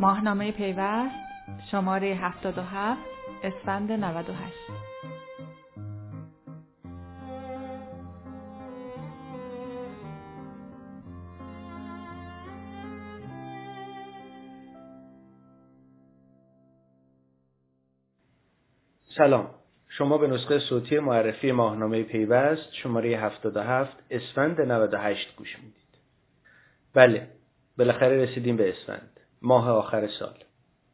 ماهنامه پیوست شماره 77 اسفند 98 سلام. شما به نسخه صوتی معرفی ماهنامه پیوست شماره 77 اسفند 98 گوش می‌دید. بله بالاخره رسیدیم به اسفند. ماه آخر سال.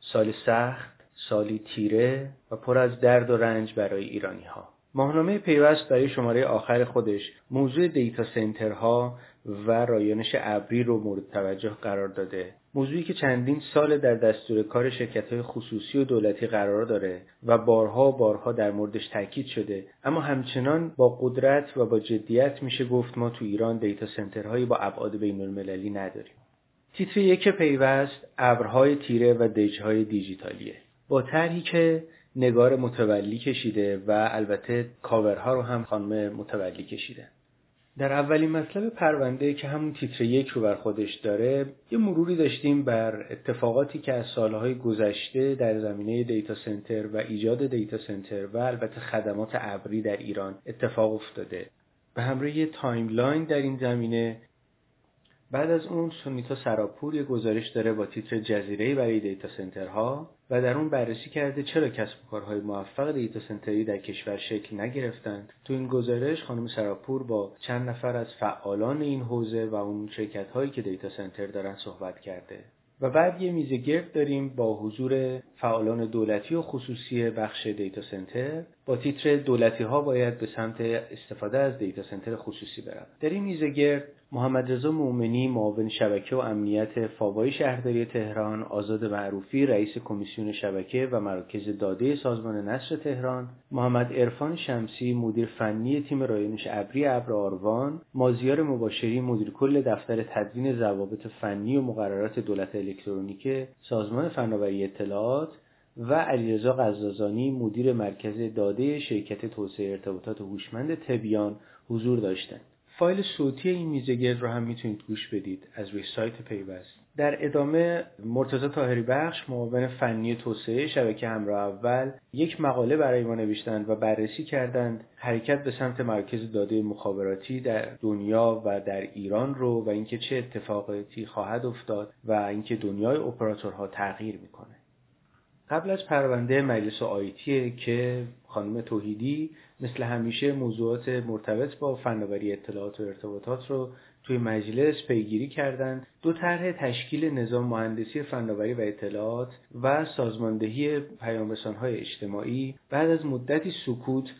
سال سخت سالی تیره و پر از درد و رنج برای ایرانی ها ماهنامه پیوست برای شماره آخر خودش موضوع دیتا سنترها و رایانش ابری رو مورد توجه قرار داده. موضوعی که چندین سال در دستور کار شرکت های خصوصی و دولتی قرار داره و بارها و بارها در موردش تاکید شده. اما همچنان با قدرت و با جدیت میشه گفت ما تو ایران دیتا سنترهایی با ابعاد بین المللی نداریم. تیتر یک پیوست ابرهای تیره و دژهای دیجیتالیه. با طرحی که نگار متولی کشیده و البته کاورها رو هم خانم متولی کشیده. در اولین مطلب پرونده که همون تیتر یک رو بر خودش داره یه مروری داشتیم بر اتفاقاتی که از سالهای گذشته در زمینه دیتا سنتر و ایجاد دیتا سنتر و البته خدمات ابری در ایران اتفاق افتاده. به همراه یه timeline در این زمینه بعد از اون سونیتا سراب‌پور یه گزارش داره با تیتر جزیره برای data center ها و در اون بررسی کرده چرا کسب و کارهای موفق data center ی در کشور شکل نگرفتند. تو این گزارش خانم سراب‌پور با چند نفر از فعالان این حوزه و اون شرکت هایی که data center دارن صحبت کرده. و بعد یه میزگرد داریم با حضور فعالان دولتی و خصوصی بخش data center. با تیتر دولتی ها باید به سمت استفاده از data center خصوصی برن در این میزگرد محمد رضا مومنی معاون شبکه و امنیت فاوای شهرداری تهران آزاد معروفی رئیس کمیسیون شبکه و مراکز داده سازمان نصر تهران محمد عرفان شمسی مدیر فنی تیم رایانش ابری ابر آروان مازیار مباشری مدیر کل دفتر تدوین ضوابط فنی و مقررات دولت الکترونیک سازمان فناوری اطلاعات و علیرضا قزازانی مدیر مرکز داده شرکت توسعه ارتباطات هوشمند تبیان حضور داشتند. فایل صوتی این میزگرد رو هم می‌تونید گوش بدید از روی سایت پیوست. در ادامه مرتضی تاهری بخش معاون فنی توسعه شبکه همراه اول یک مقاله برای ما نوشتند و بررسی کردند حرکت به سمت مرکز داده مخابراتی در دنیا و در ایران رو و اینکه چه اتفاقاتی خواهد افتاد و اینکه دنیای اپراتورها تغییر می‌کنه قبل از پرونده مجلس آیتیه که خانم توحیدی مثل همیشه موضوعات مرتبط با فناوری اطلاعات و ارتباطات رو توی مجلس پیگیری کردند دو طرح تشکیل نظام مهندسی فناوری و اطلاعات و سازماندهی پیامرسانهای اجتماعی بعد از مدتی سکوت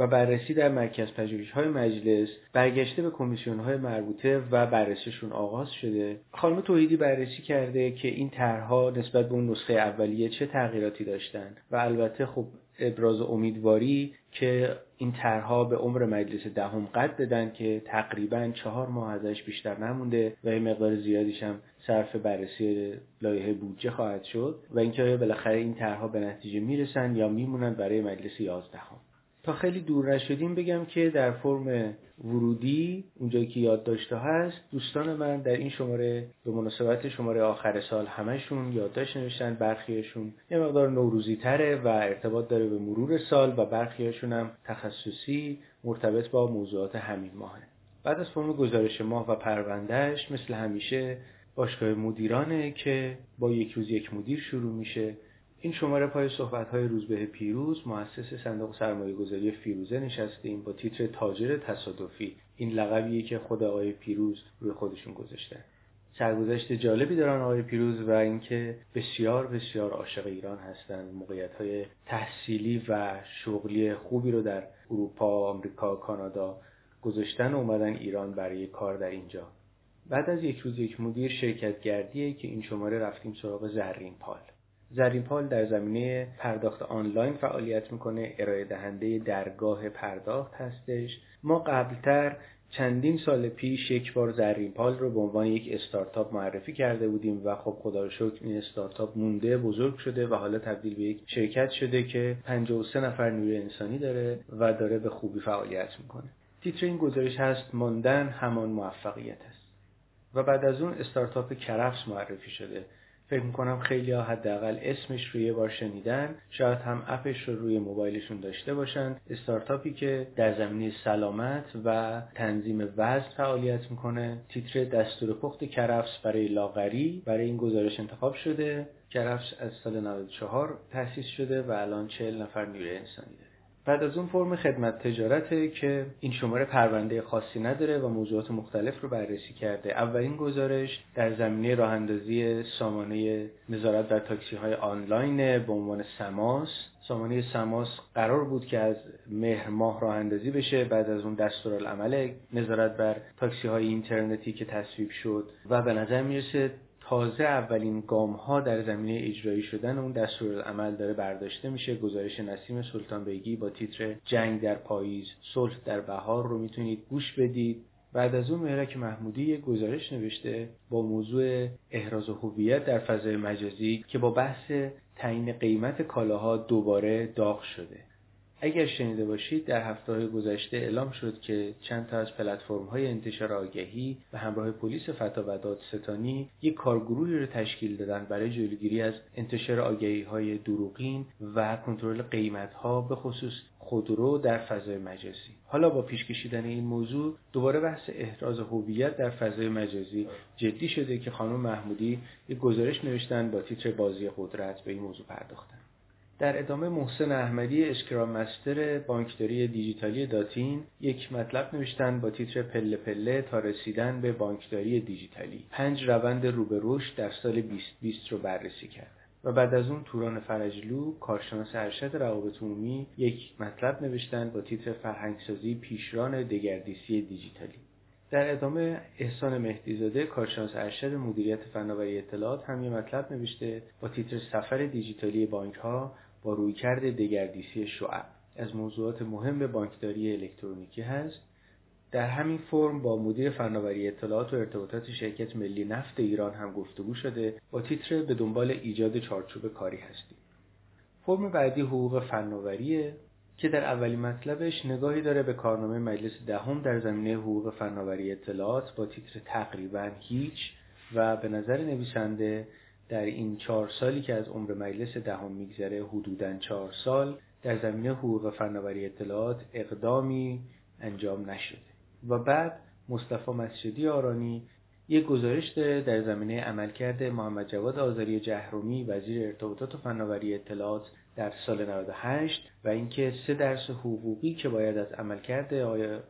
و بررسی در مرکز پژوهش های مجلس برگشته به کمیسیون های مربوطه و بررسیشون آغاز شده. خانم توحیدی بررسی کرده که این طرحها نسبت به اون نسخه اولیه چه تغییراتی داشتند و البته خب ابراز امیدواری که این طرحها به عمر مجلس دهم قد بدن که تقریبا چهار ماه ازش بیشتر نمونده و یه مقدار زیادیش هم صرف بررسی لایحه بودجه خواهد شد و اینکه بالاخره این طرحها به نتیجه می‌رسن یا میمونن برای مجلس یازدهم. تا خیلی دور نشدیم بگم که در فرم ورودی اونجایی که یادداشته هست دوستان من در این شماره به مناسبت شماره آخر سال همشون یادداشت نوشتن برخیشون یه مقدار نوروزی تره و ارتباط داره به مرور سال و برخیشون هم تخصصی مرتبط با موضوعات همین ماهه. بعد از فرم گزارش ماه و پروندهش مثل همیشه باشگاه مدیرانه که با یک روز یک مدیر شروع میشه. این شماره پای صحبت های روزبه پیروز مؤسس صندوق سرمایه گذاری فیروزه نشستیم با تیتر تاجر تصادفی. این لقبیه که خود آقای پیروز روی خودشون گذاشته. سرگذشت جالبی دارن آقای پیروز و اینکه بسیار بسیار عاشق ایران هستند موقعیت های تحصیلی و شغلی خوبی رو در اروپا، آمریکا، کانادا گذاشتن و اومدن ایران برای کار در اینجا. بعد از یک روز یک مدیر شرکت گردیه که این شماره رفتیم سراغ زرین پال. زرینپال در زمینه پرداخت آنلاین فعالیت می‌کنه ارائه دهنده درگاه پرداخت هستش. ما قبلتر چندین سال پیش یک بار زرینپال رو به عنوان یک استارتاپ معرفی کرده بودیم و خب خدا رو شکر این استارتاپ مونده بزرگ شده و حالا تبدیل به یک شرکت شده که 53 نفر نیروی انسانی داره و داره به خوبی فعالیت می‌کنه. تیتر این گزارش هست ماندن همان موفقیت است. و بعد از اون استارتاپ کرفس معرفی شده. فکر می‌کنم خیلی حداقل اسمش رو یه بار شنیدن. شاید هم اپش رو روی موبایلشون داشته باشن. استارتاپی که در زمینه سلامت و تنظیم وزن فعالیت می‌کنه. تیتر دستور پخت کرفس برای لاغری برای این گزارش انتخاب شده. کرفس از سال 94 تأسیس شده و الان 40 نفر نیروی انسانی داره بعد از اون فرم خدمت تجارته که این شماره پرونده خاصی نداره و موضوعات مختلف رو بررسی کرده. اولین گزارش در زمینه راه اندازی سامانه نظارت در تاکسی های آنلاین به عنوان سماس. سامانه سماس قرار بود که از مهر ماه راه اندازی بشه. بعد از اون دستورالعمل نظارت بر تاکسی های اینترنتی که تصویب شد و به نظر می‌رسه تازه اولین گام ها در زمینه اجرایی شدن اون عمل داره برداشته میشه. گزارش نسیم سلطان بیگی با تیتر جنگ در پاییز صلح در بهار رو می‌تونید گوش بدید. بعد از اون مهرک محمودی یک گزارش نوشته با موضوع احراز هویت در فضای مجازی که با بحث تعیین قیمت کالاها دوباره داغ شده. اگر شنیده باشید در هفته های گذشته اعلام شد که چند تا از پلتفرم های انتشار آگهی به همراه پلیس فتا و دادستانی یک کارگروهی رو تشکیل دادن برای جلوگیری از انتشار آگهی های دروغین و کنترل قیمت ها به خصوص خودرو در فضای مجازی. حالا با پیش کشیدن این موضوع دوباره بحث احراز هویت در فضای مجازی جدی شده که خانم محمودی یک گزارش نوشتن با تیتر بازی قدرت به این موضوع پرداختن. در ادامه محسن احمدی اسکرام مستر بانکداری دیجیتالی داتین یک مطلب نوشتن با تیتر پله پله تا رسیدن به بانکداری دیجیتالی. پنج روند رو به رشد در سال 2020 رو بررسی کرد و بعد از اون توران فرجلو کارشناس ارشد روابط عمومی یک مطلب نوشتن با تیتر فرهنگسازی پیشران دگردیسی دیجیتالی. در ادامه احسان مهدیزاده کارشناس ارشد مدیریت فناوری اطلاعات هم یه مطلب نوشته با تیتر سفر دیجیتالی بانک ها با رویکرد دگردیسی شعب. از موضوعات مهم بانکداری الکترونیکی هست. در همین فرم با مدیر فناوری اطلاعات و ارتباطات شرکت ملی نفت ایران هم گفتگو شده. با تیتر به دنبال ایجاد چارچوب کاری هستیم. فرم بعدی حقوق فناوریه که در اولین مطلبش نگاهی داره به کارنامه مجلس دهم در زمینه حقوق فناوری اطلاعات. با تیتر تقریبا هیچ و به نظر نویسنده در این چهار سالی که از عمر مجلس دهم میگذره حدودا چهار سال در زمینه حقوق فناوری اطلاعات اقدامی انجام نشده. و بعد مصطفی مسجدی آرانی یک گزارش داره در زمینه عملکرد محمد جواد آذری جهرومی وزیر ارتباطات و فناوری اطلاعات در سال 98 و اینکه سه درس حقوقی که باید از عملکرد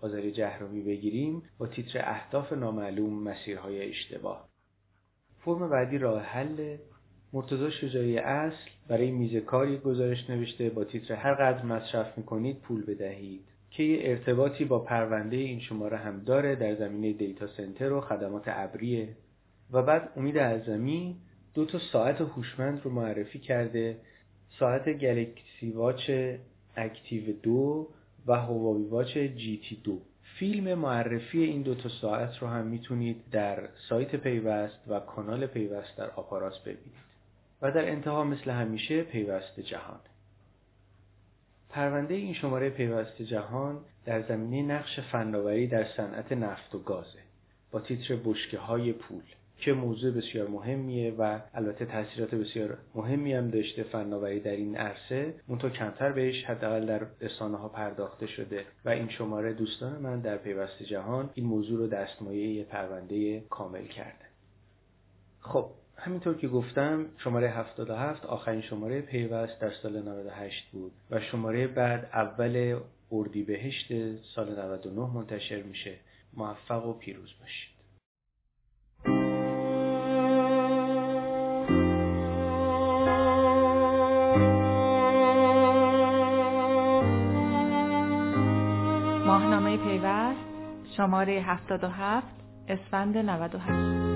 آذری جهرومی بگیریم با تیتر اهداف نامعلوم مسیرهای اشتباه. فرم بعدی راه حل مرتضی شجاعی اصل برای میز کار گزارش نوشته با تیتر هر قدر مصرف می‌کنید پول بدهید. که یه ارتباطی با پرونده این شماره هم داره در زمینه دیتا سنتر و خدمات ابریه. و بعد امید اعظمی دو تا ساعت هوشمند رو معرفی کرده. ساعت گلکسی واچ اکتیو دو و هواوی واچ جی تی دو. فیلم معرفی این دو تا ساعت رو هم می‌تونید در سایت پیوست و کانال پیوست در آپاراس ببینید و در انتها مثل همیشه پیوست جهان. پرونده این شماره پیوست جهان در زمینه نقش فناوری در صنعت نفت و گازه با تیتر بشکه های پول. که موضوع بسیار مهمیه و البته تاثیرات بسیار مهمی هم داشته فناوری در این عرصه. اونطور کمتر بهش حداقل در رسانه ها پرداخته شده و این شماره دوستان من در پیوست جهان این موضوع رو دستمایه پرونده کامل کرده. خب همینطور که گفتم شماره 77 آخرین شماره پیوست در سال 98 بود و شماره بعد اول اردیبهشت سال 99 منتشر میشه. موفق و پیروز باشید. ماهنامه پیوست شماره 77 اسفند 98